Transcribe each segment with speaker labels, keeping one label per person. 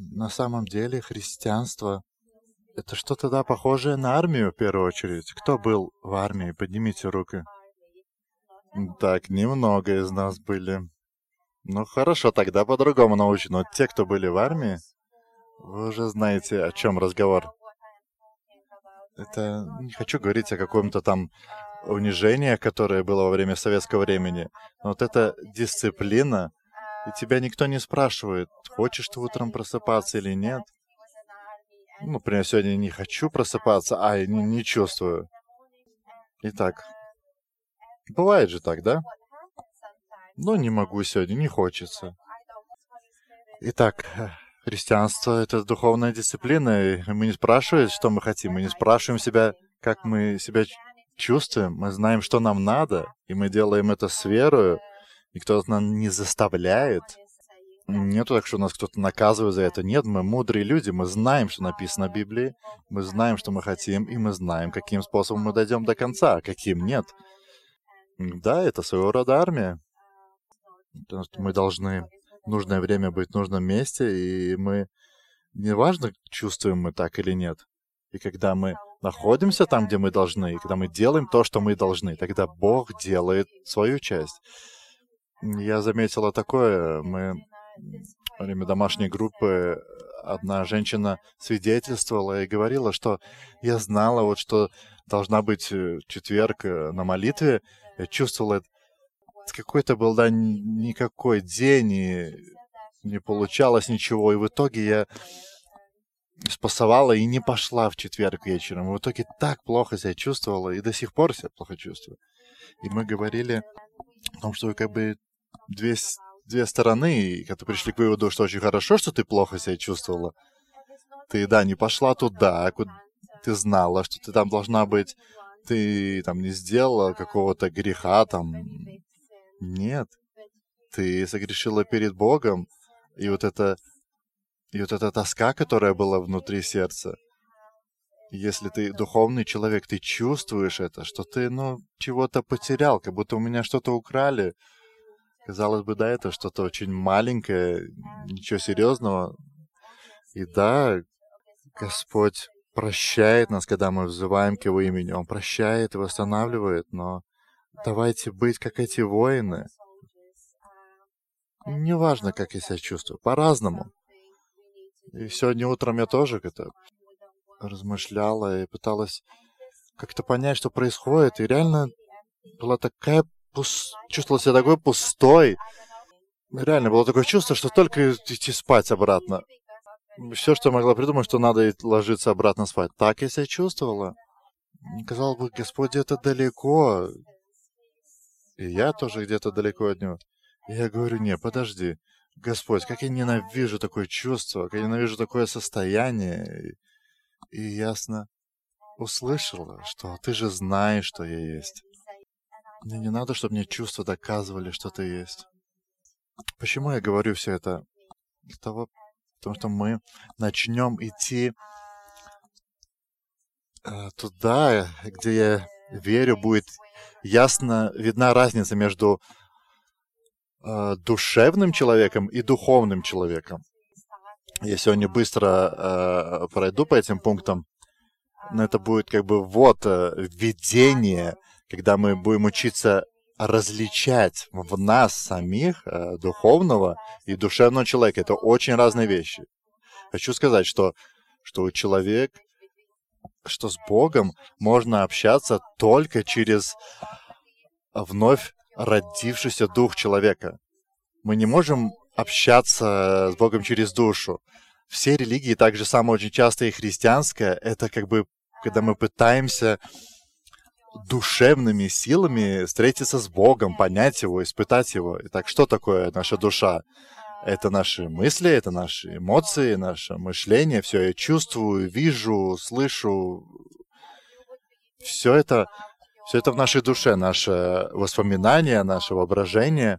Speaker 1: На самом деле христианство — это что-то, да, похожее на армию в первую очередь. Кто был в армии? Поднимите руки. Так, немного из нас были. Ну хорошо, тогда по-другому научу. Но те, кто были в армии, вы уже знаете, о чем разговор. Это не хочу говорить о каком-то там унижении, которое было во время советского времени. Но вот эта дисциплина, и тебя никто не спрашивает, хочешь ты утром просыпаться или нет. Ну, например, сегодня не хочу просыпаться, а не, не чувствую. Итак, бывает же так, да? Но не могу сегодня, не хочется. Итак, христианство — это духовная дисциплина, и мы не спрашиваем, что мы хотим, мы не спрашиваем себя, как мы себя чувствуем, мы знаем, что нам надо, и мы делаем это с верою, никто нас не заставляет. Нету так, что нас кто-то наказывает за это. Нет, мы мудрые люди, мы знаем, что написано в Библии, мы знаем, что мы хотим, и мы знаем, каким способом мы дойдем до конца, а каким нет. Да, это своего рода армия. Мы должны в нужное время быть в нужном месте, и мы... Неважно, чувствуем мы так или нет. И когда мы находимся там, где мы должны, и когда мы делаем то, что мы должны, тогда Бог делает свою часть. Я заметила такое, мы во время домашней группы одна женщина свидетельствовала и говорила, что я знала, вот что должна быть э, четверг э, на молитве, я чувствовала, какой-то был, да, никакой день, и не получалось ничего, и в итоге я спасовала и не пошла в четверг вечером. И в итоге так плохо себя чувствовала, и до сих пор себя плохо чувствую. И мы говорили о том, что как бы две, две стороны, и когда пришли к выводу, что очень хорошо, что ты плохо себя чувствовала. Ты, да, не пошла туда, куда ты знала, что ты там должна быть, ты там не сделала какого-то греха там. Нет. Ты согрешила перед Богом, и вот это и вот эта тоска, которая была внутри сердца, если ты духовный человек, ты чувствуешь это, что ты, ну, чего-то потерял, как будто у меня что-то украли. Казалось бы, да, это что-то очень маленькое, ничего серьезного. И да, Господь прощает нас, когда мы взываем к Его имени. Он прощает и восстанавливает, но давайте быть как эти воины. Неважно, как я себя чувствую, по-разному. И сегодня утром я тоже это размышляла и пыталась как-то понять, что происходит. И реально была такая пус... чувствовала себя такой пустой. Реально было такое чувство, что только идти спать обратно. Все, что я могла придумать, что надо ложиться обратно спать. Так я себя чувствовала. Казалось бы, Господь где-то далеко. И я тоже где-то далеко от Него. И я говорю, не, подожди. Господь, как я ненавижу такое чувство, как я ненавижу такое состояние. И, ясно услышала, что ты же знаешь, что я есть. Мне не надо, чтобы мне чувства доказывали, что ты есть. Почему я говорю все это? Для того, потому что мы начнем идти э, туда, где я верю, будет ясно видна разница между э, душевным человеком и духовным человеком. Я сегодня быстро э, пройду по этим пунктам, но это будет как бы вот э, введение, когда мы будем учиться различать в нас самих э, духовного и душевного человека. Это очень разные вещи. Хочу сказать, что, что человек, что с Богом можно общаться только через вновь родившийся дух человека. Мы не можем общаться с Богом через душу. Все религии, так же самое очень часто и христианская, это как бы, когда мы пытаемся душевными силами встретиться с Богом, понять Его, испытать Его. Итак, что такое наша душа? Это наши мысли, это наши эмоции, наше мышление, все я чувствую, вижу, слышу. Все это все это в нашей душе, наше воспоминание, наше воображение,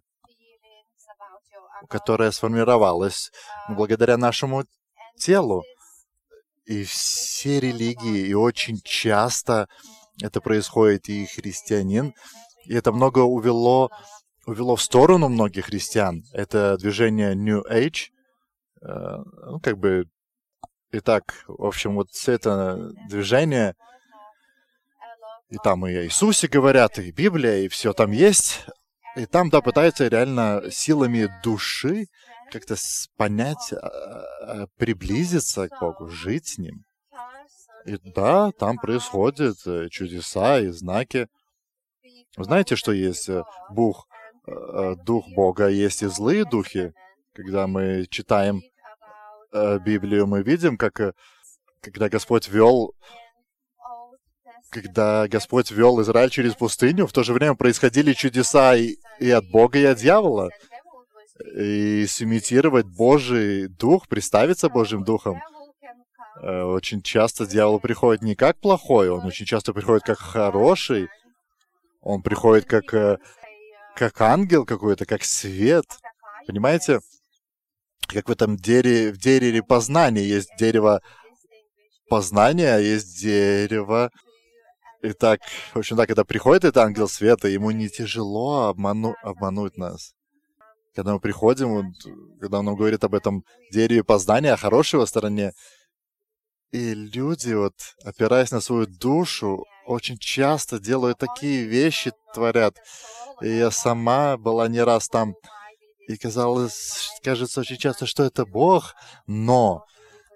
Speaker 1: которое сформировалось благодаря нашему телу. И все религии, и очень часто это происходит и христианин, и это много увело, увело в сторону многих христиан. Это движение New Age, Э, ну, как бы, итак, в общем, вот все это движение, и там и Иисусе говорят, и Библия, и все там есть. И там, да, пытаются реально силами души как-то понять, а, а, приблизиться к Богу, жить с Ним. И да, там происходят э, чудеса и знаки. Знаете, что есть э, Бух, э, дух Бога, есть и злые духи. Когда мы читаем Библию, мы видим, как когда Господь вел когда Господь вел Израиль через пустыню, в то же время происходили чудеса и, и от Бога, и от дьявола. И симитировать Божий дух, представиться Божьим духом, очень часто дьявол приходит не как плохой, он очень часто приходит как хороший, он приходит как, э, как ангел какой-то, как свет. Понимаете? Как в этом дереве, в дереве познания есть дерево познания, а есть дерево и так, в общем, так, когда приходит этот ангел света, ему не тяжело обману, обмануть нас. Когда мы приходим, когда он нам говорит об этом дереве познания, о хорошей стороне, и люди, вот, опираясь на свою душу, очень часто делают такие вещи, творят. И я сама была не раз там, и казалось, кажется очень часто, что это Бог, но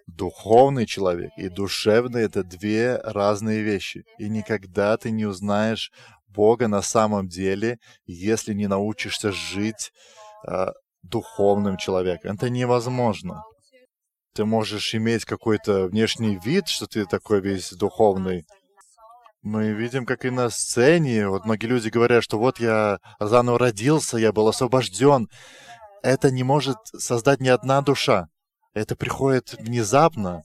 Speaker 1: Духовный человек и душевный — это две разные вещи. И никогда ты не узнаешь Бога на самом деле, если не научишься жить э, духовным человеком. Это невозможно. Ты можешь иметь какой-то внешний вид, что ты такой весь духовный. Мы видим, как и на сцене. Вот многие люди говорят, что вот я заново родился, я был освобожден. Это не может создать ни одна душа. Это приходит внезапно.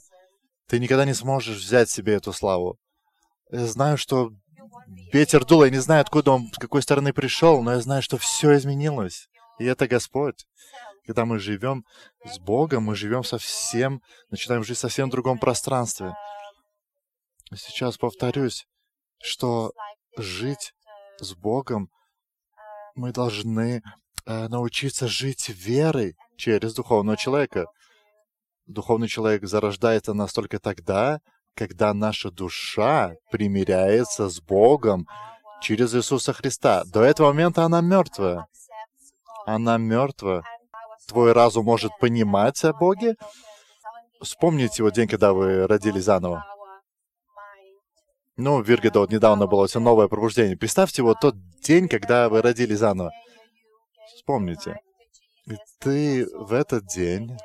Speaker 1: Ты никогда не сможешь взять себе эту славу. Я знаю, что ветер дул, я не знаю, откуда он, с какой стороны пришел, но я знаю, что все изменилось. И это Господь. Когда мы живем с Богом, мы живем совсем, начинаем жить в совсем другом пространстве. Сейчас повторюсь, что жить с Богом мы должны э, научиться жить верой через духовного человека духовный человек зарождается настолько тогда, когда наша душа примиряется с Богом через Иисуса Христа. До этого момента она мертвая. Она мертва. Твой разум может понимать о Боге. Вспомните вот день, когда вы родились заново. Ну, в Виргеда вот недавно было все новое пробуждение. Представьте вот тот день, когда вы родились заново. Вспомните. И ты в этот день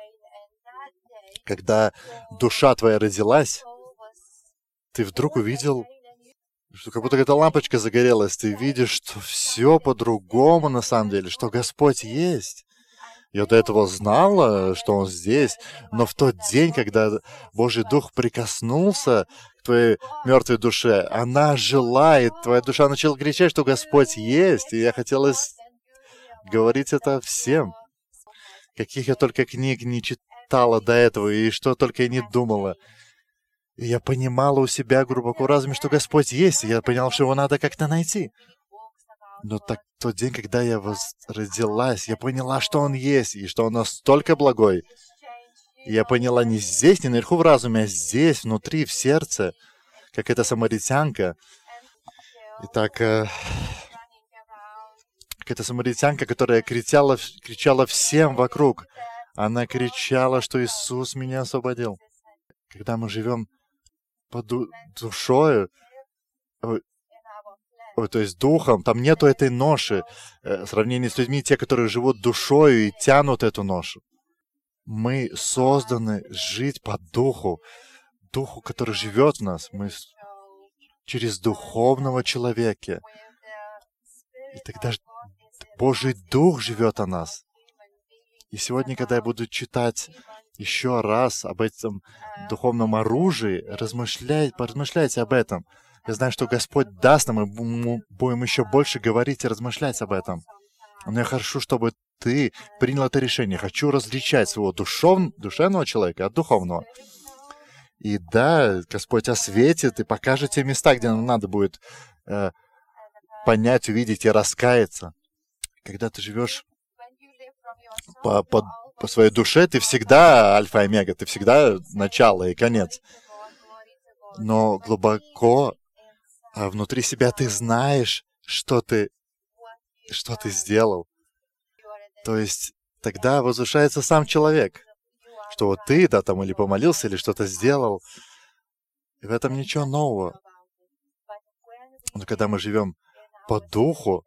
Speaker 1: когда душа твоя родилась, ты вдруг увидел, что как будто эта лампочка загорелась, ты видишь, что все по-другому на самом деле, что Господь есть. Я до этого знала, что Он здесь, но в тот день, когда Божий Дух прикоснулся к твоей мертвой душе, она жила, и твоя душа начала кричать, что Господь есть, и я хотела говорить это всем. Каких я только книг не читал читала до этого и что только я не думала. И я понимала у себя глубоко разуме, что Господь есть, и я понял, что его надо как-то найти. Но так тот день, когда я родилась, я поняла, что Он есть, и что Он настолько благой. И я поняла не здесь, не наверху в разуме, а здесь, внутри, в сердце, как эта самаритянка. Итак, э, как эта самаритянка, которая кричала, кричала всем вокруг. Она кричала, что Иисус меня освободил. Когда мы живем под душою, то есть духом, там нету этой ноши, э, в сравнении с людьми, те, которые живут душою и тянут эту ношу. Мы созданы жить по духу, духу, который живет в нас. Мы через духовного человека. И тогда Божий Дух живет о нас. И сегодня, когда я буду читать еще раз об этом духовном оружии, размышлять, поразмышляйте об этом. Я знаю, что Господь даст нам, и мы будем еще больше говорить и размышлять об этом. Но я хочу, чтобы ты принял это решение. Хочу различать своего душов... душевного человека от духовного. И да, Господь осветит и покажет те места, где нам надо будет э, понять, увидеть и раскаяться. Когда ты живешь по, по по своей душе ты всегда альфа и омега, ты всегда начало и конец. Но глубоко а внутри себя ты знаешь, что ты, что ты сделал. То есть тогда возвышается сам человек, что вот ты, да, там или помолился, или что-то сделал. И в этом ничего нового. Но когда мы живем по духу,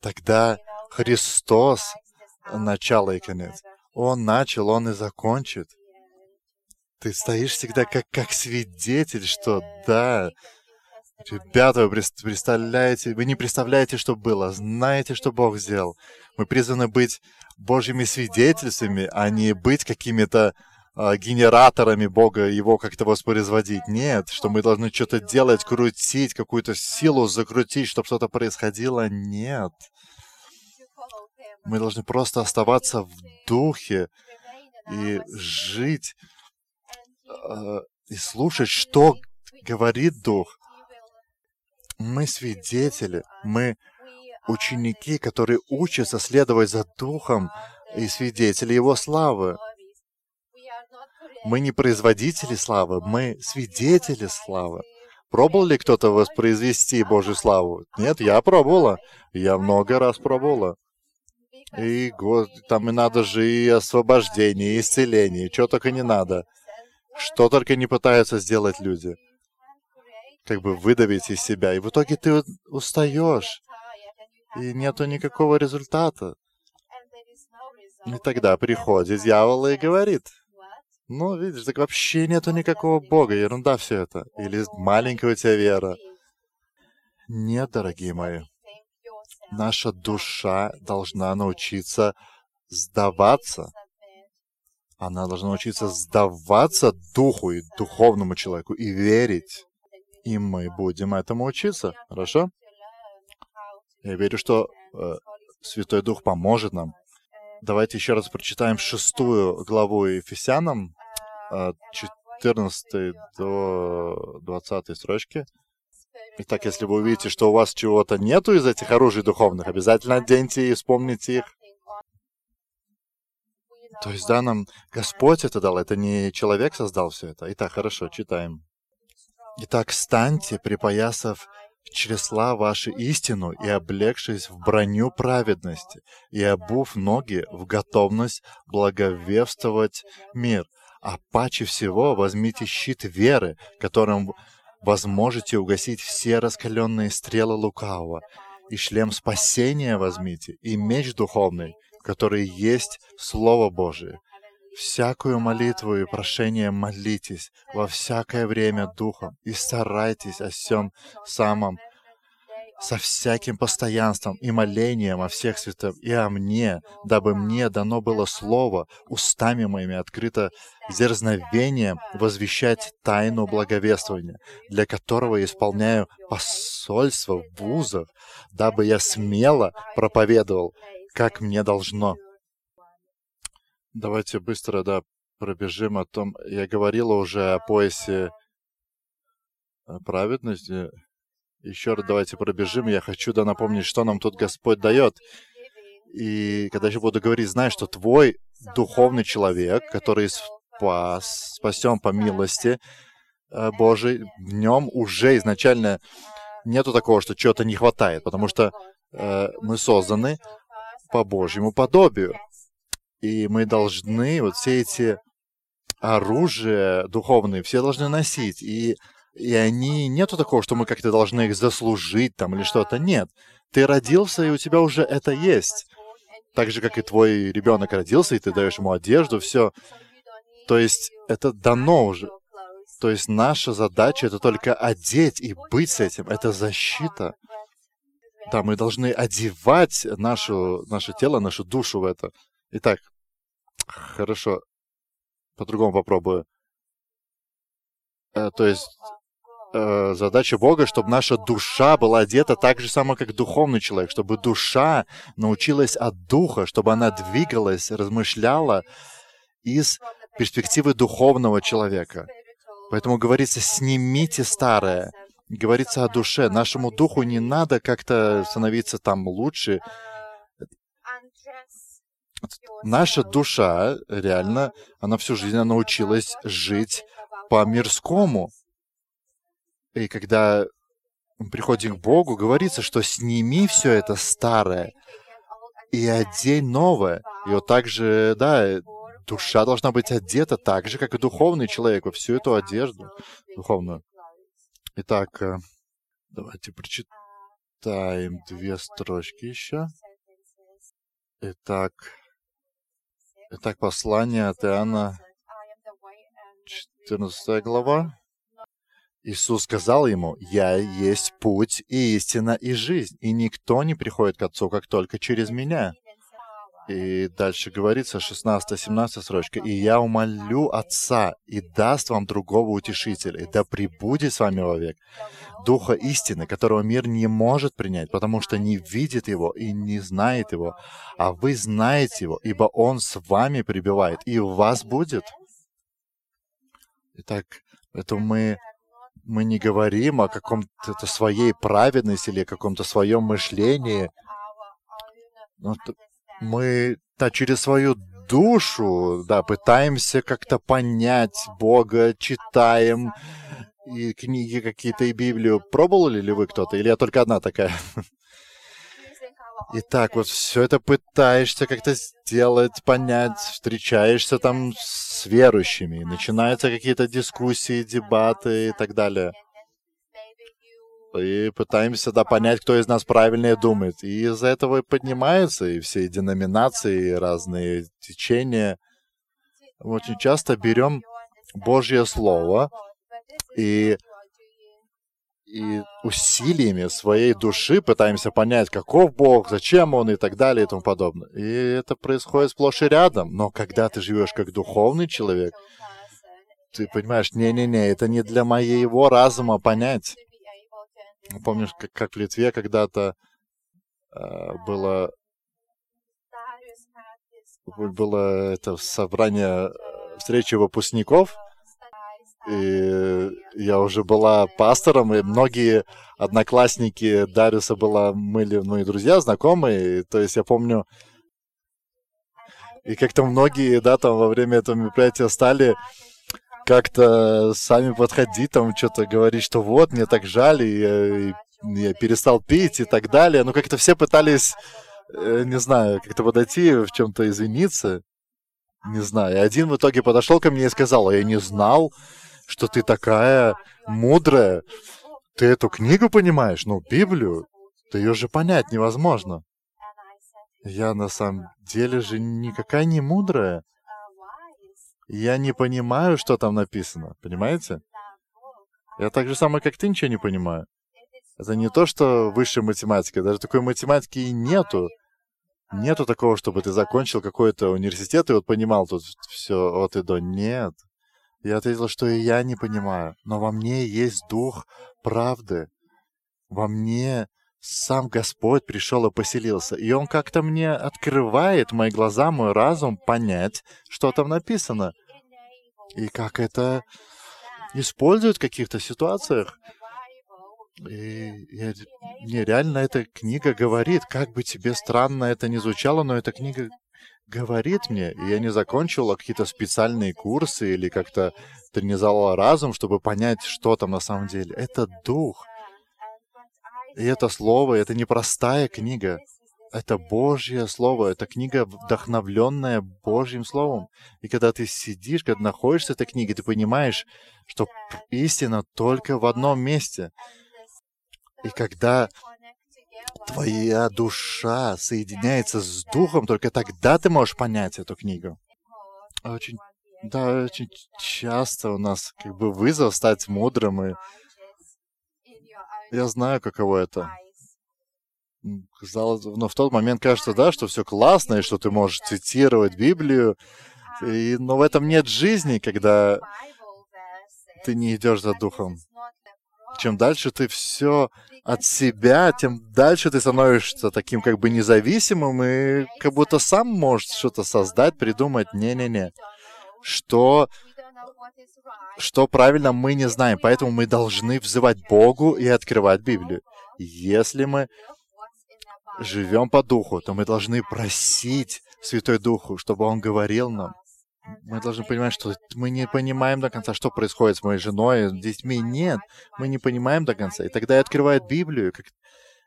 Speaker 1: тогда Христос начало и конец. Он начал, он и закончит. Ты стоишь всегда как, как свидетель, что да, ребята, вы представляете, вы не представляете, что было, знаете, что Бог сделал. Мы призваны быть Божьими свидетельствами, а не быть какими-то э, генераторами Бога, его как-то воспроизводить. Нет, что мы должны что-то делать, крутить, какую-то силу закрутить, чтобы что-то происходило. Нет. Мы должны просто оставаться в духе и жить э, и слушать, что говорит Дух. Мы свидетели, мы ученики, которые учатся следовать за Духом и свидетели Его славы. Мы не производители славы, мы свидетели славы. Пробовал ли кто-то воспроизвести Божью славу? Нет, я пробовала. Я много раз пробовала. И год, там и надо же и освобождение, и исцеление, что только не надо. Что только не пытаются сделать люди. Как бы выдавить из себя. И в итоге ты устаешь. И нету никакого результата. И тогда приходит дьявол и говорит, ну, видишь, так вообще нету никакого Бога, ерунда все это. Или маленькая у тебя вера. Нет, дорогие мои наша душа должна научиться сдаваться. Она должна научиться сдаваться духу и духовному человеку и верить. И мы будем этому учиться, хорошо? Я верю, что э, Святой Дух поможет нам. Давайте еще раз прочитаем шестую главу Ефесянам, от 14 до 20 строчки. Итак, если вы увидите, что у вас чего-то нету из этих оружий духовных, обязательно оденьте и вспомните их. То есть, да, нам Господь это дал, это не человек создал все это. Итак, хорошо, читаем. Итак, станьте, припоясав чресла ваши истину и облегшись в броню праведности, и обув ноги в готовность благовествовать мир. А паче всего возьмите щит веры, которым возможете угасить все раскаленные стрелы лукавого, и шлем спасения возьмите, и меч духовный, который есть Слово Божие. Всякую молитву и прошение молитесь во всякое время Духом, и старайтесь о всем самом со всяким постоянством и молением о всех святых и о мне, дабы мне дано было слово, устами моими открыто дерзновением возвещать тайну благовествования, для которого исполняю посольство в вузах, дабы я смело проповедовал, как мне должно. Давайте быстро, да, пробежим о том. Я говорил уже о поясе праведности, еще раз давайте пробежим. Я хочу да напомнить, что нам тут Господь дает. И когда я буду говорить, знай, что твой духовный человек, который спас, спасен по милости э, Божией, в нем уже изначально нету такого, что чего-то не хватает, потому что э, мы созданы по Божьему подобию. И мы должны вот все эти оружия духовные все должны носить. И и они нету такого, что мы как-то должны их заслужить там или что-то. Нет. Ты родился, и у тебя уже это есть. Так же, как и твой ребенок родился, и ты даешь ему одежду, все. То есть это дано уже. То есть наша задача это только одеть и быть с этим. Это защита. Да, мы должны одевать нашу, наше тело, нашу душу в это. Итак, хорошо. По-другому попробую. Э, то есть э, задача Бога, чтобы наша душа была одета так же само, как духовный человек, чтобы душа научилась от духа, чтобы она двигалась, размышляла из перспективы духовного человека. Поэтому говорится, снимите старое, говорится о душе. Нашему духу не надо как-то становиться там лучше. Наша душа, реально, она всю жизнь научилась жить по-мирскому. И когда приходим к Богу, говорится, что сними все это старое и одень новое. И вот так же, да, душа должна быть одета так же, как и духовный человек во всю эту одежду духовную. Итак, э, давайте прочитаем две строчки еще. Итак, итак послание от Иоанна, 14 глава. Иисус сказал ему, «Я есть путь и истина и жизнь, и никто не приходит к Отцу, как только через Меня». И дальше говорится, 16-17 строчка. «И я умолю Отца, и даст вам другого утешителя, и да пребудет с вами вовек, Духа истины, которого мир не может принять, потому что не видит его и не знает его, а вы знаете его, ибо он с вами пребывает, и у вас будет». Итак, это мы мы не говорим о каком-то своей праведности или каком-то своем мышлении. Но мы да, через свою душу да, пытаемся как-то понять Бога, читаем и книги какие-то, и Библию. Пробовали ли вы кто-то? Или я только одна такая? И так вот все это пытаешься как-то сделать, понять, встречаешься там с верующими, начинаются какие-то дискуссии, дебаты и так далее. И пытаемся, да, понять, кто из нас правильнее думает. И из-за этого и поднимаются и все и деноминации, и разные течения. Мы очень часто берем Божье Слово и и усилиями своей души пытаемся понять, каков Бог, зачем Он и так далее и тому подобное. И это происходит сплошь и рядом. Но когда ты живешь как духовный человек, ты понимаешь, не-не-не, это не для моего разума понять. Помнишь, как, как в Литве когда-то э, было было это собрание э, встречи выпускников, и я уже была пастором, и многие одноклассники Дариуса была, были мои друзья, знакомые. То есть я помню, и как-то многие, да, там во время этого мероприятия стали как-то сами подходить, там что-то говорить, что вот, мне так жаль, и я, и я перестал пить и так далее. Ну, как-то все пытались, э, не знаю, как-то подойти, в чем-то извиниться. Не знаю. И один в итоге подошел ко мне и сказал, я не знал, что ты такая мудрая. Ты эту книгу понимаешь? Ну, Библию? Ты ее же понять невозможно. Я на самом деле же никакая не мудрая. Я не понимаю, что там написано. Понимаете? Я так же самое, как ты, ничего не понимаю. Это не то, что высшая математика. Даже такой математики и нету. Нету такого, чтобы ты закончил какой-то университет и вот понимал тут все от и до. Нет. Я ответил, что и я не понимаю, но во мне есть дух правды. Во мне сам Господь пришел и поселился. И Он как-то мне открывает мои глаза, мой разум понять, что там написано. И как это используют в каких-то ситуациях. И я, мне реально эта книга говорит, как бы тебе странно это ни звучало, но эта книга говорит мне, и я не закончила какие-то специальные курсы или как-то тренировала разум, чтобы понять, что там на самом деле. Это дух. И это слово, это не простая книга. Это Божье Слово, это книга, вдохновленная Божьим Словом. И когда ты сидишь, когда находишься в этой книге, ты понимаешь, что истина только в одном месте. И когда твоя душа соединяется с духом, только тогда ты можешь понять эту книгу. Очень, да, очень часто у нас как бы вызов стать мудрым, и я знаю, каково это. Но в тот момент кажется, да, что все классно, и что ты можешь цитировать Библию, и, но в этом нет жизни, когда ты не идешь за духом. Чем дальше ты все от себя, тем дальше ты становишься таким как бы независимым и как будто сам можешь что-то создать, придумать. Не-не-не. Что, что правильно, мы не знаем, поэтому мы должны взывать Богу и открывать Библию. Если мы живем по духу, то мы должны просить Святой Духу, чтобы Он говорил нам. Мы должны понимать, что мы не понимаем до конца, что происходит с моей женой, с детьми. Нет, мы не понимаем до конца. И тогда я открываю Библию, как...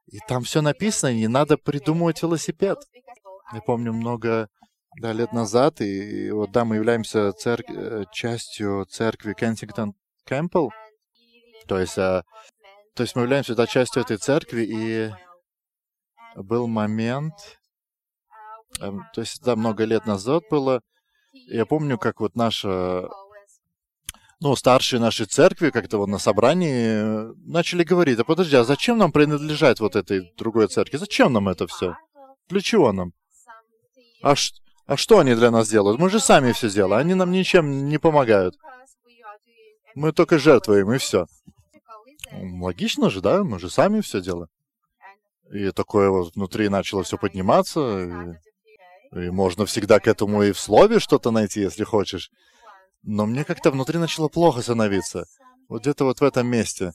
Speaker 1: и там все написано, не надо придумывать велосипед. Я помню много да, лет назад, и, и вот да, мы являемся церк... Э, частью церкви Кенсингтон Кэмпл, то есть, а, то есть мы являемся да, частью этой церкви, и был момент, а, то есть да, много лет назад было, я помню, как вот наша, ну, старшие нашей церкви как-то вот на собрании начали говорить, а подожди, а зачем нам принадлежать вот этой другой церкви? Зачем нам это все? Для чего нам? А, ш... а что они для нас делают? Мы же сами все делаем, они нам ничем не помогают. Мы только жертвуем, и все. Логично же, да? Мы же сами все делаем. И такое вот внутри начало все подниматься. И, и можно всегда к этому и в слове что-то найти, если хочешь. Но мне как-то внутри начало плохо становиться. Вот где-то вот в этом месте.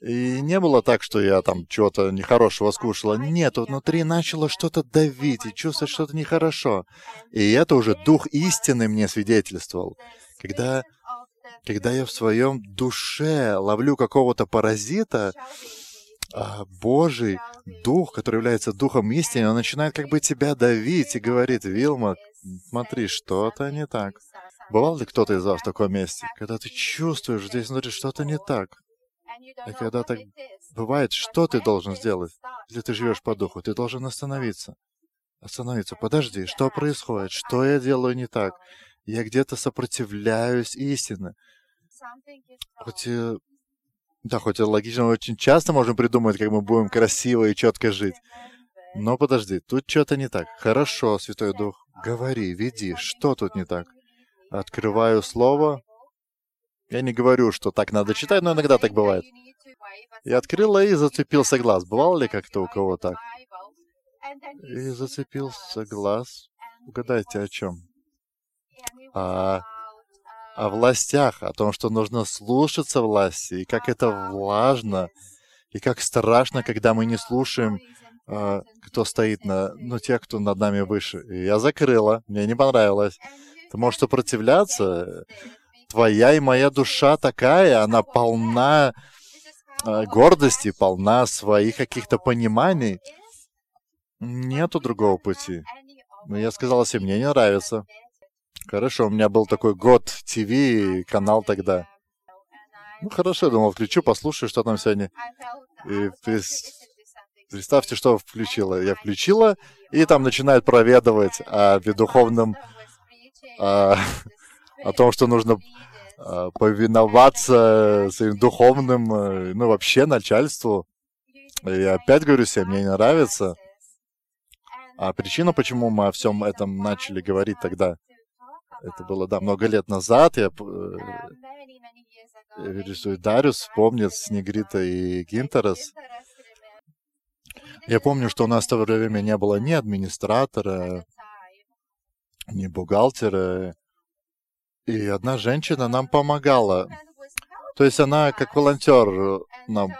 Speaker 1: И не было так, что я там чего-то нехорошего скушала. Нет, внутри начало что-то давить и чувствовать что-то нехорошо. И это уже дух истины мне свидетельствовал. Когда, когда я в своем душе ловлю какого-то паразита, а, Божий Дух, который является Духом истины, он начинает как бы тебя давить и говорит, Вилма, смотри, что-то не так. Бывал ли кто-то из вас в таком месте, когда ты чувствуешь здесь внутри что-то не так? И когда так бывает, что ты должен сделать, если ты живешь по духу? Ты должен остановиться. Остановиться. Подожди, что происходит? Что я делаю не так? Я где-то сопротивляюсь истине. Хоть да, хоть это логично, мы очень часто можем придумать, как мы будем красиво и четко жить. Но подожди, тут что-то не так. Хорошо, Святой Дух, говори, веди, что тут не так? Открываю слово. Я не говорю, что так надо читать, но иногда так бывает. Я открыла и зацепился глаз. Бывало ли как-то у кого так? И зацепился глаз. Угадайте, о чем? А о властях, о том, что нужно слушаться власти, и как это влажно, и как страшно, когда мы не слушаем, э, кто стоит на, ну, тех, кто над нами выше. И я закрыла, мне не понравилось. Ты можешь сопротивляться. Твоя и моя душа такая, она полна э, гордости, полна своих каких-то пониманий. Нету другого пути. Я сказала себе, мне не нравится. Хорошо, у меня был такой год ТВ канал тогда. Ну хорошо, я думал, включу, послушаю, что там сегодня. И представьте, что включила. Я включила, и там начинают проведывать о духовном, о, о том, что нужно а, повиноваться своим духовным, э, ну вообще начальству. И опять говорю себе, мне не нравится. А причина, почему мы о всем этом начали говорить тогда, это было, да, много лет назад. Я рисую Дариус вспомнит с Негрита и Гинтерас. Я помню, что у нас в то время не было ни администратора, ни бухгалтера. И одна женщина нам помогала. То есть она как волонтер нам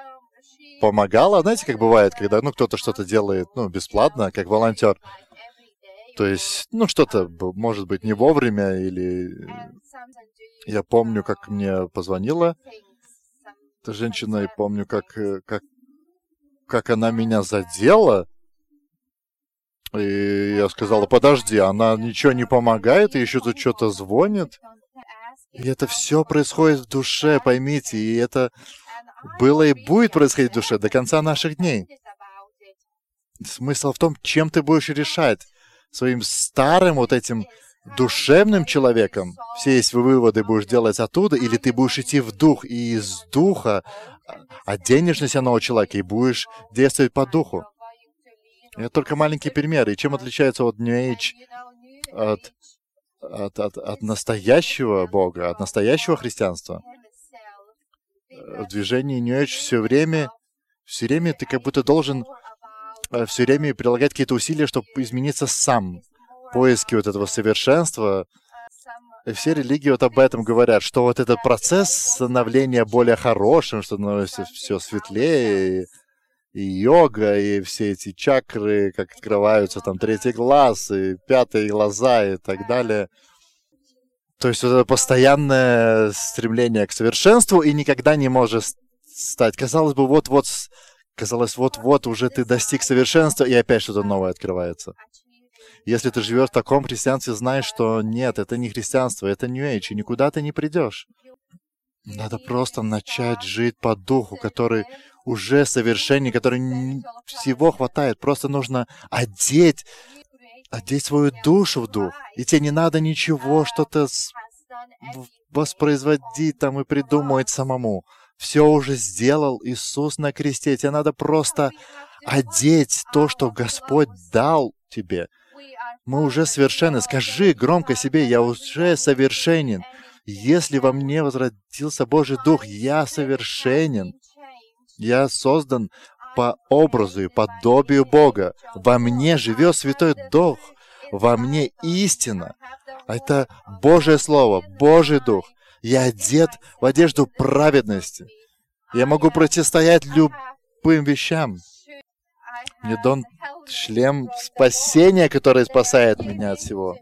Speaker 1: помогала. Знаете, как бывает, когда ну, кто-то что-то делает ну, бесплатно, как волонтер. То есть, ну, что-то, может быть, не вовремя, или... Я помню, как мне позвонила эта женщина, и помню, как, э, как, как она меня задела. И я сказала, подожди, она ничего не помогает, и еще тут что-то звонит. И это все происходит в душе, поймите, и это было и будет происходить в душе до конца наших дней. Смысл в том, чем ты будешь решать своим старым вот этим душевным человеком, все есть выводы будешь делать оттуда, или ты будешь идти в дух и из духа оденешь на себя нового человека и будешь действовать по духу. Это только маленький пример. И чем отличается от New Age от, от, от, от настоящего Бога, от настоящего христианства? В движении New Age все время, все время ты как будто должен Э, все время прилагать какие-то усилия, чтобы измениться сам. Поиски вот этого совершенства. И все религии вот об этом говорят, что вот этот процесс становления более хорошим, что становится все светлее. И йога, и все эти чакры, как открываются, там, третий глаз, и пятые глаза, и так далее. То есть это постоянное стремление к совершенству и никогда не может стать. Казалось бы, вот-вот, казалось, вот-вот уже ты достиг совершенства, и опять что-то новое открывается. Если ты живешь в таком христианстве, знаешь, что нет, это не христианство, это New Age, и никуда ты не придешь. Надо просто начать жить по духу, который уже совершеннее, который всего хватает. Просто нужно одеть, одеть свою душу в дух. И тебе не надо ничего, что-то воспроизводить там и придумывать самому. Все уже сделал Иисус на кресте. Тебе надо просто одеть то, что Господь дал тебе. Мы уже совершенны. Скажи громко себе, я уже совершенен. Если во мне возродился Божий Дух, я совершенен. Я создан по образу и подобию Бога. Во мне живет Святой Дух. Во мне истина. Это Божье Слово, Божий Дух. Я одет в одежду праведности. Я могу противостоять любым вещам. Мне дан шлем спасения, который спасает меня от всего.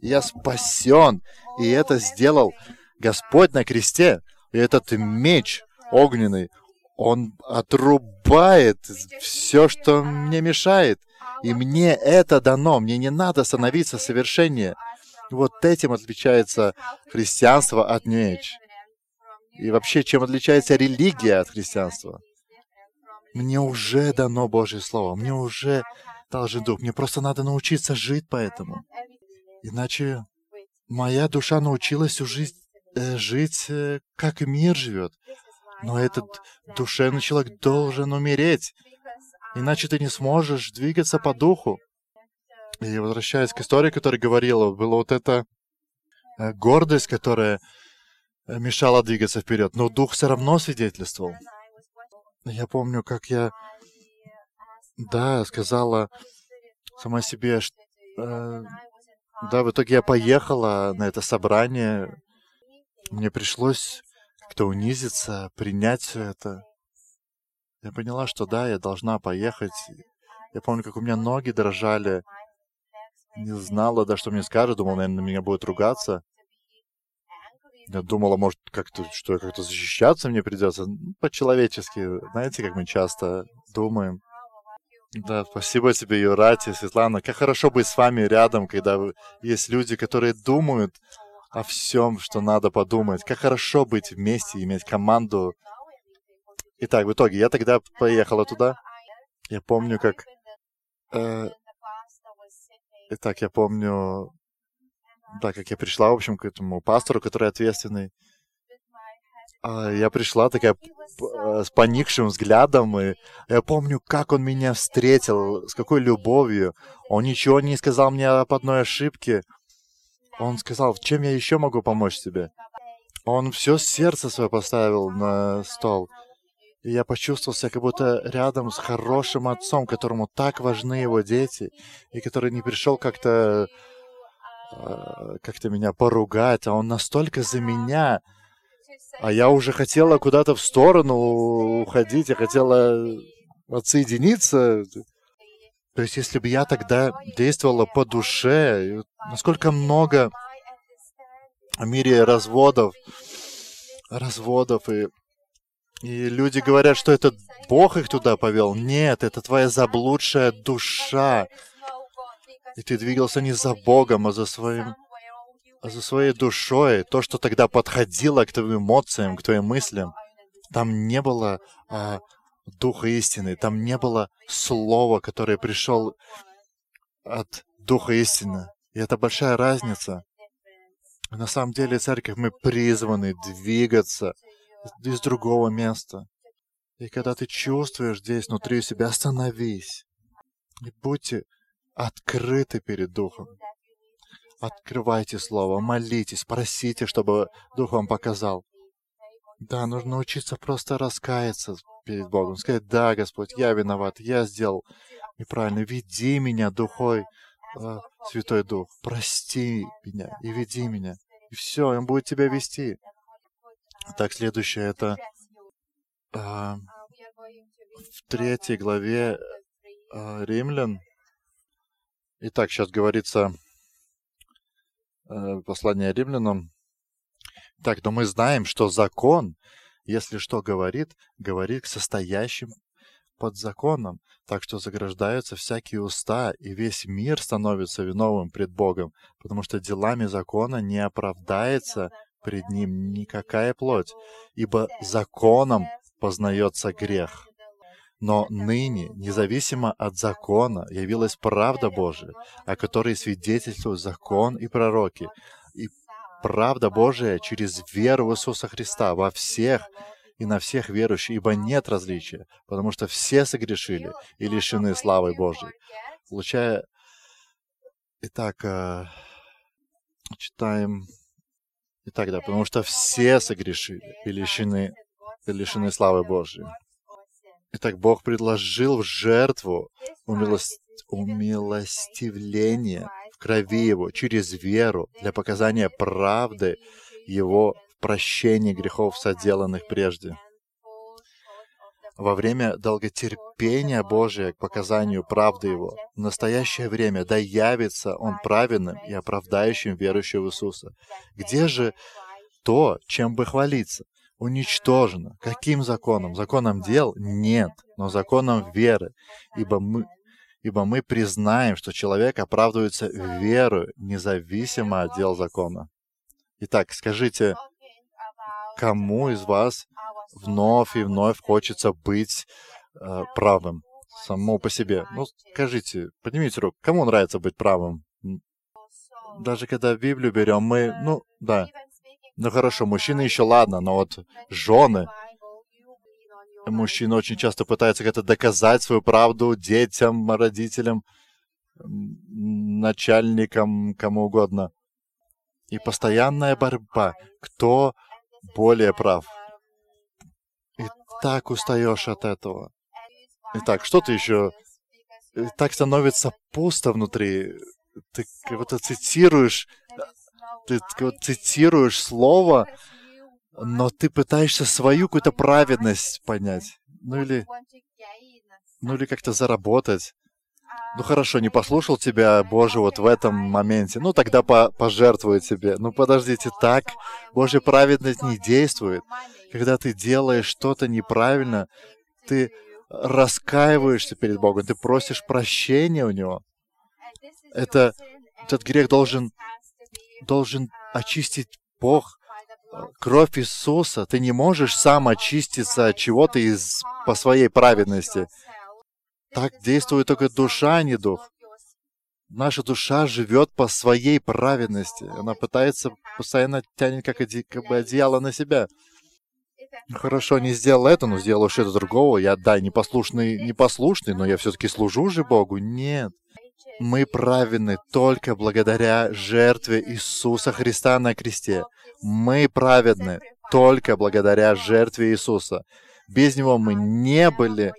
Speaker 1: Я спасен. И это сделал Господь на кресте. И этот меч огненный, он отрубает все, что мне мешает. И мне это дано. Мне не надо становиться совершеннее. Вот этим отличается христианство от Age. И вообще, чем отличается религия от христианства? Мне уже дано Божье Слово, мне уже должен Дух. Мне просто надо научиться жить по этому. Иначе моя душа научилась уже э, жить, э, как мир живет. Но этот душевный человек должен умереть. Иначе ты не сможешь двигаться по духу. И возвращаясь к истории, которая говорила, была вот эта э, гордость, которая мешала двигаться вперед. Но дух все равно свидетельствовал. Я помню, как я, да, сказала сама себе, что, э, да, в итоге я поехала на это собрание. Мне пришлось как-то унизиться, принять все это. Я поняла, что да, я должна поехать. Я помню, как у меня ноги дрожали. Не знала, да, что мне скажут. Думала, наверное, на меня будет ругаться. Я думала, может, как-то, что как-то защищаться мне придется. Ну, по-человечески, знаете, как мы часто думаем. Да, спасибо тебе, Юрати, Светлана. Как хорошо быть с вами рядом, когда есть люди, которые думают о всем, что надо подумать. Как хорошо быть вместе, иметь команду. Итак, в итоге, я тогда поехала туда. Я помню, как... Э... Итак, я помню, да, как я пришла, в общем, к этому пастору, который ответственный. А я пришла такая э, с поникшим взглядом, и я помню, как он меня встретил, с какой любовью. Он ничего не сказал мне об одной ошибке. Он сказал, чем я еще могу помочь тебе? Он все сердце свое поставил на стол. И я почувствовал себя как будто рядом с хорошим отцом, которому так важны его дети, и который не пришел как-то как-то меня поругать, а он настолько за меня. А я уже хотела куда-то в сторону уходить, я хотела отсоединиться. То есть, если бы я тогда действовала по душе, насколько много в мире разводов, разводов, и, и люди говорят, что это Бог их туда повел. Нет, это твоя заблудшая душа, и ты двигался не за Богом, а за своим а за своей душой, то, что тогда подходило к твоим эмоциям, к твоим мыслям. Там не было а, Духа истины, там не было Слова, которое пришел от Духа истины. И это большая разница. На самом деле, церковь, мы призваны двигаться из другого места. И когда ты чувствуешь здесь внутри себя, остановись. И будьте открыты перед Духом. Открывайте Слово, молитесь, просите, чтобы Дух вам показал. Да, нужно учиться просто раскаяться перед Богом, сказать, да, Господь, я виноват, я сделал неправильно, веди меня, Духой, э, Святой Дух, прости меня и веди меня. И все, Он будет тебя вести. Так, следующее это э, в третьей главе э, Римлян. Итак, сейчас говорится э, послание римлянам. Так, но мы знаем, что закон, если что говорит, говорит к состоящим под законом, так что заграждаются всякие уста, и весь мир становится виновым пред Богом, потому что делами закона не оправдается пред ним никакая плоть, ибо законом познается грех. Но ныне, независимо от закона, явилась правда Божия, о которой свидетельствуют закон и пророки. И правда Божия через веру в Иисуса Христа во всех и на всех верующих, ибо нет различия, потому что все согрешили и лишены славы Божьей. Получая... Итак, э, читаем... Итак, да, потому что все согрешили и лишены, и лишены славы Божьей. Итак, Бог предложил в жертву умилост... умилостивление в крови Его через веру для показания правды Его прощение грехов, соделанных прежде. Во время долготерпения Божия к показанию правды Его, в настоящее время да явится Он праведным и оправдающим верующего Иисуса. Где же то, чем бы хвалиться? Уничтожено. Каким законом? Законом дел? Нет, но законом веры. Ибо мы, ибо мы признаем, что человек оправдывается верою, независимо от дел закона. Итак, скажите, кому из вас вновь и вновь хочется быть э, правым само по себе? Ну, скажите, поднимите руку, кому нравится быть правым? Даже когда Библию берем, мы, ну, да, ну хорошо, мужчины еще ладно, но вот жены, мужчины очень часто пытаются как-то доказать свою правду детям, родителям, начальникам, кому угодно. И постоянная борьба. Кто более прав. И так устаешь от этого. Итак, что ты еще? И так становится пусто внутри. Ты кого-то цитируешь, ты цитируешь слово, но ты пытаешься свою какую-то праведность понять. Ну или, ну или как-то заработать. Ну хорошо, не послушал тебя, Боже, вот в этом моменте. Ну тогда по пожертвую тебе. Ну подождите, так Божья праведность не действует. Когда ты делаешь что-то неправильно, ты раскаиваешься перед Богом, ты просишь прощения у Него. Это, этот грех должен, должен очистить Бог, кровь Иисуса. Ты не можешь сам очиститься от чего-то из, по своей праведности. Так действует только душа, а не дух. Наша душа живет по своей праведности. Она пытается, постоянно тянет как, оде, как бы одеяло на себя. Хорошо, не сделал это, но сделал что-то другого. Я, да, непослушный, непослушный, но я все-таки служу же Богу. Нет. Мы праведны только благодаря жертве Иисуса Христа на кресте. Мы праведны только благодаря жертве Иисуса. Без Него мы не были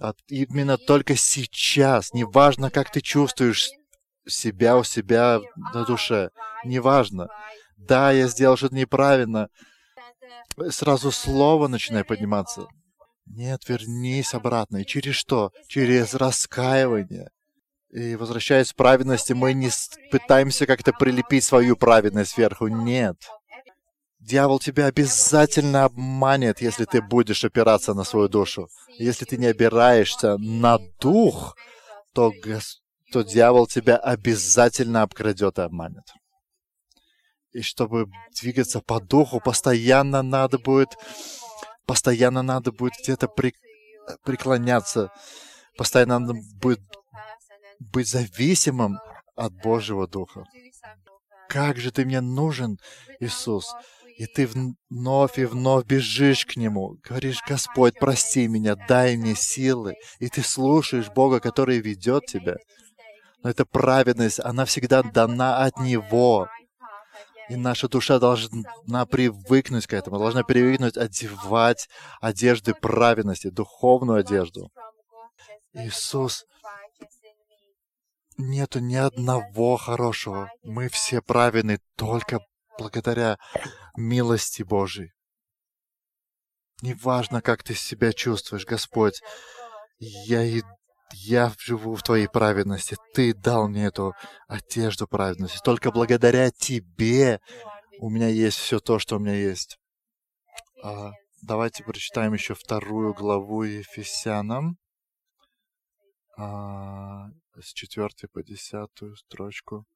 Speaker 1: а именно только сейчас, неважно, как ты чувствуешь себя у себя на душе, неважно. Да, я сделал что-то неправильно. Сразу слово начинает подниматься. Нет, вернись обратно. И через что? Через раскаивание. И возвращаясь к праведности, мы не пытаемся как-то прилепить свою праведность сверху. Нет. Дьявол тебя обязательно обманет, если ты будешь опираться на свою душу. Если ты не опираешься на дух, то, то дьявол тебя обязательно обкрадет и обманет. И чтобы двигаться по духу, постоянно надо будет, постоянно надо будет где-то при, преклоняться, постоянно надо будет быть зависимым от Божьего Духа. Как же ты мне нужен, Иисус? И ты вновь и вновь бежишь к Нему, говоришь, Господь, прости меня, дай мне силы. И ты слушаешь Бога, который ведет тебя. Но эта праведность, она всегда дана от Него. И наша душа должна привыкнуть к этому, должна привыкнуть одевать одежды праведности, духовную одежду. Иисус, нету ни одного хорошего. Мы все праведны только благодаря милости Божией. Неважно, как ты себя чувствуешь, Господь. Я и я живу в Твоей праведности. Ты дал мне эту одежду праведности. Только благодаря Тебе у меня есть все то, что у меня есть. А, давайте прочитаем еще вторую главу Ефесянам. А, с четвертой по десятую строчку.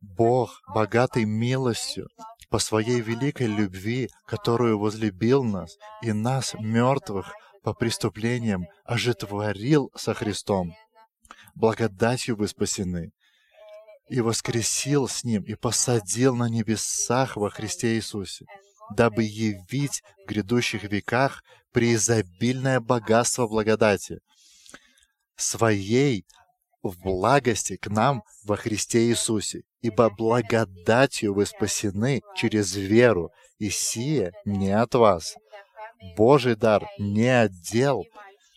Speaker 1: Бог, богатый милостью, по своей великой любви, которую возлюбил нас и нас, мертвых, по преступлениям, ожитворил со Христом. Благодатью вы спасены, и воскресил с Ним, и посадил на небесах во Христе Иисусе, дабы явить в грядущих веках преизобильное богатство благодати, своей в благости к нам во Христе Иисусе, ибо благодатью вы спасены через веру, и сие не от вас. Божий дар не отдел,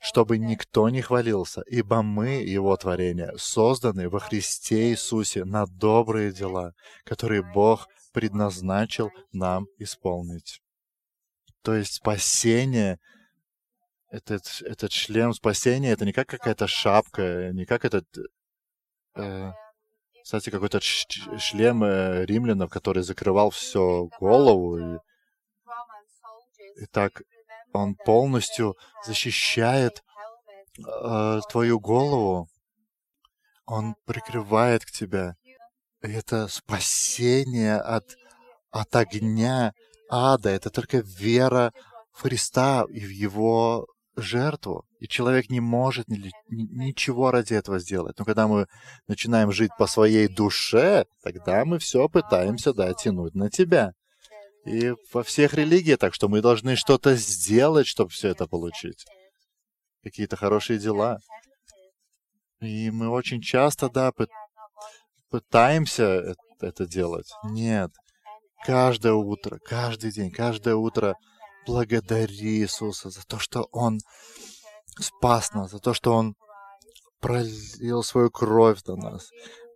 Speaker 1: чтобы никто не хвалился, ибо мы, Его творение, созданы во Христе Иисусе на добрые дела, которые Бог предназначил нам исполнить. То есть спасение этот, этот шлем спасения, это не как какая-то шапка, не как этот, э, кстати, какой-то шлем э, римлянов, который закрывал все голову. И, и так он полностью защищает э, твою голову. Он прикрывает к тебя. И это спасение от, от огня ада. Это только вера в Христа и в Его жертву, и человек не может ни, ничего ради этого сделать. Но когда мы начинаем жить по своей душе, тогда мы все пытаемся, да, тянуть на тебя. И во всех религиях так, что мы должны что-то сделать, чтобы все это получить. Какие-то хорошие дела. И мы очень часто, да, пытаемся это делать. Нет. Каждое утро, каждый день, каждое утро — Благодари Иисуса за то, что Он спас нас, за то, что Он пролил свою кровь на нас.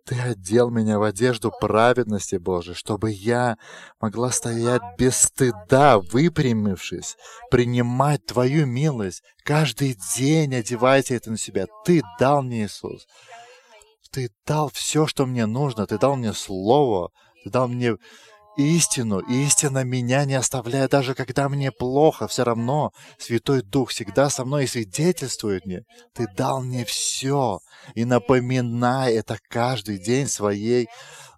Speaker 1: Ты одел меня в одежду праведности Божией, чтобы я могла стоять без стыда, выпрямившись, принимать Твою милость. Каждый день одевайте это на себя. Ты дал мне, Иисус. Ты дал все, что мне нужно. Ты дал мне Слово. Ты дал мне истину, истина меня не оставляет, даже когда мне плохо, все равно Святой Дух всегда со мной и свидетельствует мне. Ты дал мне все, и напоминай это каждый день своей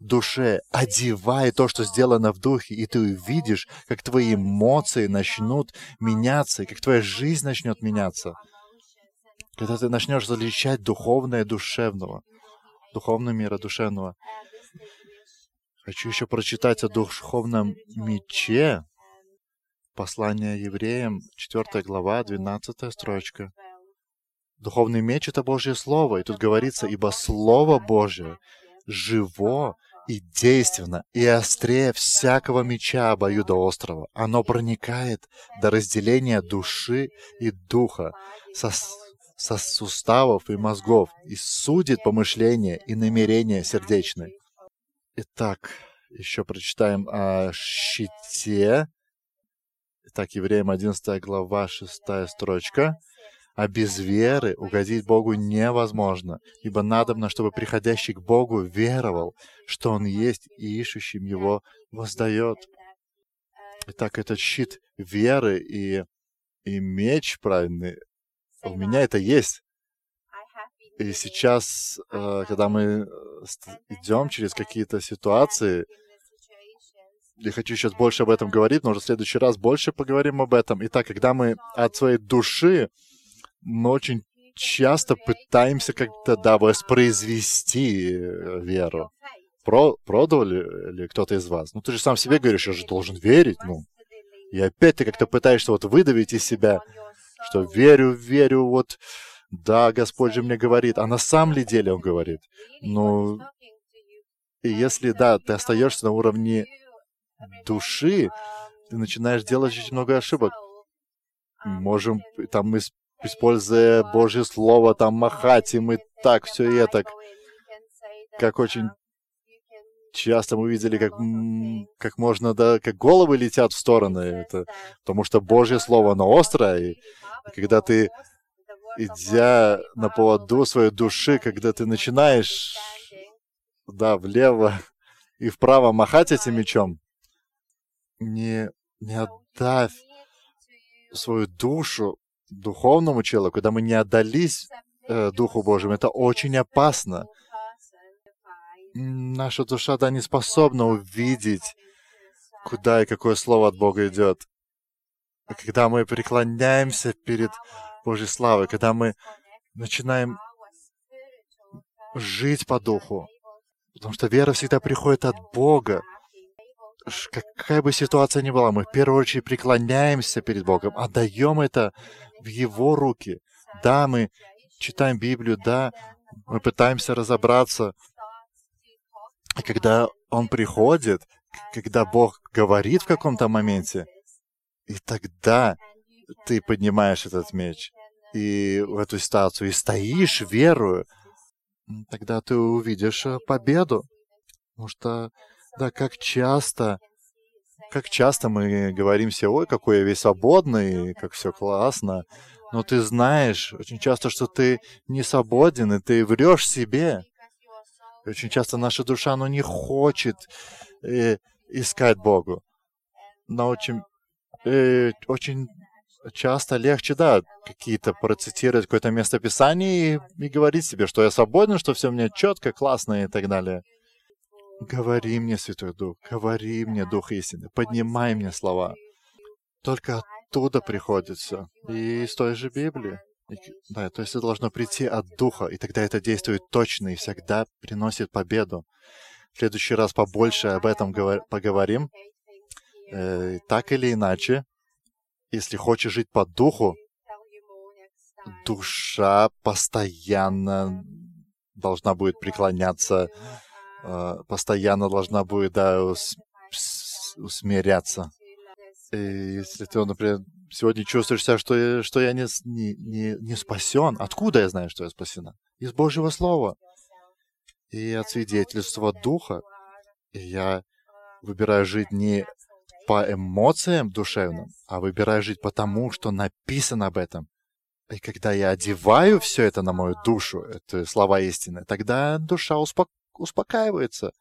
Speaker 1: душе. Одевай то, что сделано в духе, и ты увидишь, как твои эмоции начнут меняться, и как твоя жизнь начнет меняться. Когда ты начнешь различать духовное душевного, духовный мир душевного. Хочу еще прочитать о духовном мече. Послание евреям, 4 глава, 12 строчка. Духовный меч — это Божье Слово. И тут говорится, ибо Слово Божье живо и действенно, и острее всякого меча обоюдоострого. Оно проникает до разделения души и духа, со, со суставов и мозгов, и судит помышления и намерения сердечные. Итак, еще прочитаем о щите. Итак, Евреям 11 глава, 6 строчка. А без веры угодить Богу невозможно, ибо надобно, чтобы приходящий к Богу веровал, что Он есть, и ищущим Его воздает. Итак, этот щит веры и, и меч правильный, у меня это есть. И сейчас, э, когда мы э, идем через какие-то ситуации, я хочу сейчас больше об этом говорить, но уже в следующий раз больше поговорим об этом. Итак, когда мы от своей души, мы очень часто пытаемся как-то, да, воспроизвести э, веру. Про, продал ли, ли кто-то из вас? Ну, ты же сам себе говоришь, я же должен верить, ну. И опять ты как-то пытаешься вот выдавить из себя, что верю, верю, вот да, Господь же мне говорит, а на самом ли деле Он говорит? Ну, и если, да, ты остаешься на уровне души, ты начинаешь делать очень много ошибок. Можем там, используя Божье Слово, там махать, и мы так, все и так, как очень часто мы видели, как, как можно, да, как головы летят в стороны. Это, потому что Божье Слово, оно острое. И, когда ты, идя на поводу своей души, когда ты начинаешь, да, влево и вправо махать этим мечом, не, не отдав свою душу духовному человеку, когда мы не отдались э, Духу Божьему, это очень опасно наша душа, да, не способна увидеть, куда и какое слово от Бога идет. А когда мы преклоняемся перед Божьей славой, когда мы начинаем жить по духу, потому что вера всегда приходит от Бога. Какая бы ситуация ни была, мы в первую очередь преклоняемся перед Богом, отдаем это в Его руки. Да, мы читаем Библию, да, мы пытаемся разобраться и когда он приходит, когда Бог говорит в каком-то моменте, и тогда ты поднимаешь этот меч и в эту ситуацию и стоишь верую, тогда ты увидишь э, победу. Потому что, да, как часто, как часто мы говорим себе, ой, какой я весь свободный, как все классно. Но ты знаешь очень часто, что ты не свободен, и ты врешь себе. Очень часто наша душа, она не хочет э, искать Богу. Но очень, э, очень часто легче, да, какие-то процитировать какое-то место Писания и, и говорить себе, что я свободен, что все мне четко, классно и так далее. Говори мне, Святой Дух, говори мне, Дух истины, поднимай мне слова. Только оттуда приходит все. И из той же Библии. Да, то есть это должно прийти от Духа, и тогда это действует точно и всегда приносит победу. В следующий раз побольше об этом поговорим. Э, так или иначе, если хочешь жить по Духу, душа постоянно должна будет преклоняться, э, постоянно должна будет да, ус усмиряться. И если ты, например, сегодня чувствуешь себя, что я, что я не, не, не, спасен. Откуда я знаю, что я спасена? Из Божьего Слова. И от свидетельства Духа. И я выбираю жить не по эмоциям душевным, а выбираю жить потому, что написано об этом. И когда я одеваю все это на мою душу, это слова истины, тогда душа успок... успокаивается.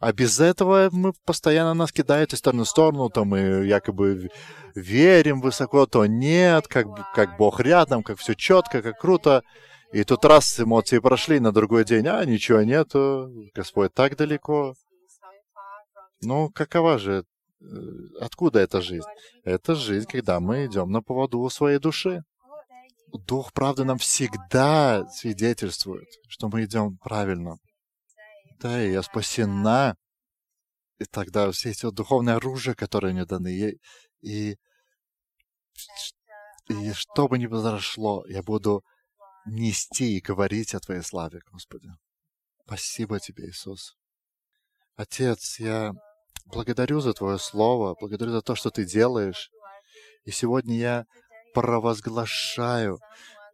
Speaker 1: А без этого мы постоянно нас кидают из стороны в сторону, то мы якобы верим высоко, то нет, как, как Бог рядом, как все четко, как круто. И тут раз эмоции прошли, на другой день, а, ничего нету, Господь так далеко. Ну, какова же, откуда эта жизнь? Это жизнь, когда мы идем на поводу у своей души. Дух правды нам всегда свидетельствует, что мы идем правильно. Да, и я спасена. И тогда все эти духовные оружия, которые мне даны, и, и, и что бы ни произошло, я буду нести и говорить о Твоей славе, Господи. Спасибо Тебе, Иисус. Отец, я благодарю за Твое Слово, благодарю за то, что Ты делаешь. И сегодня я провозглашаю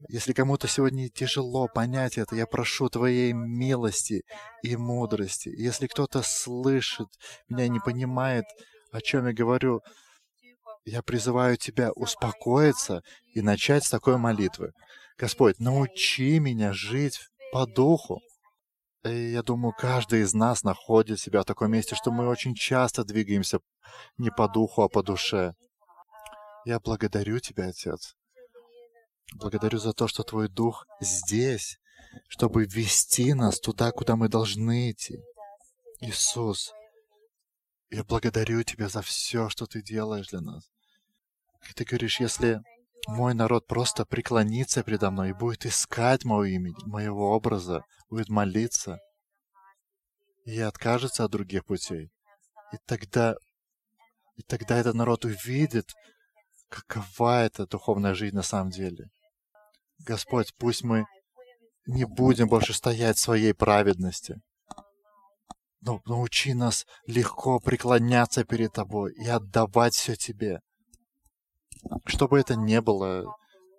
Speaker 1: если кому-то сегодня тяжело понять это, я прошу Твоей милости и мудрости. Если кто-то слышит меня и не понимает, о чем я говорю, я призываю Тебя успокоиться и начать с такой молитвы. Господь, научи меня жить по духу. И я думаю, каждый из нас находит себя в таком месте, что мы очень часто двигаемся не по духу, а по душе. Я благодарю Тебя, Отец, Благодарю за то, что Твой Дух здесь, чтобы вести нас туда, куда мы должны идти. Иисус, я благодарю Тебя за все, что Ты делаешь для нас. И Ты говоришь, если мой народ просто преклонится предо мной и будет искать мое имя, моего образа, будет молиться, и откажется от других путей, и тогда, и тогда этот народ увидит, какова эта духовная жизнь на самом деле. Господь, пусть мы не будем больше стоять в своей праведности. Но научи нас легко преклоняться перед Тобой и отдавать все Тебе. Что бы это ни было,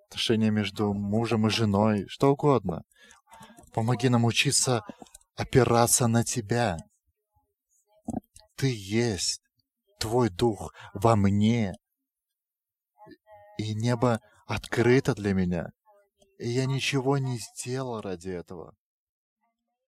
Speaker 1: отношения между мужем и женой, что угодно. Помоги нам учиться опираться на Тебя. Ты есть, Твой Дух во мне, и небо открыто для меня. И я ничего не сделал ради этого.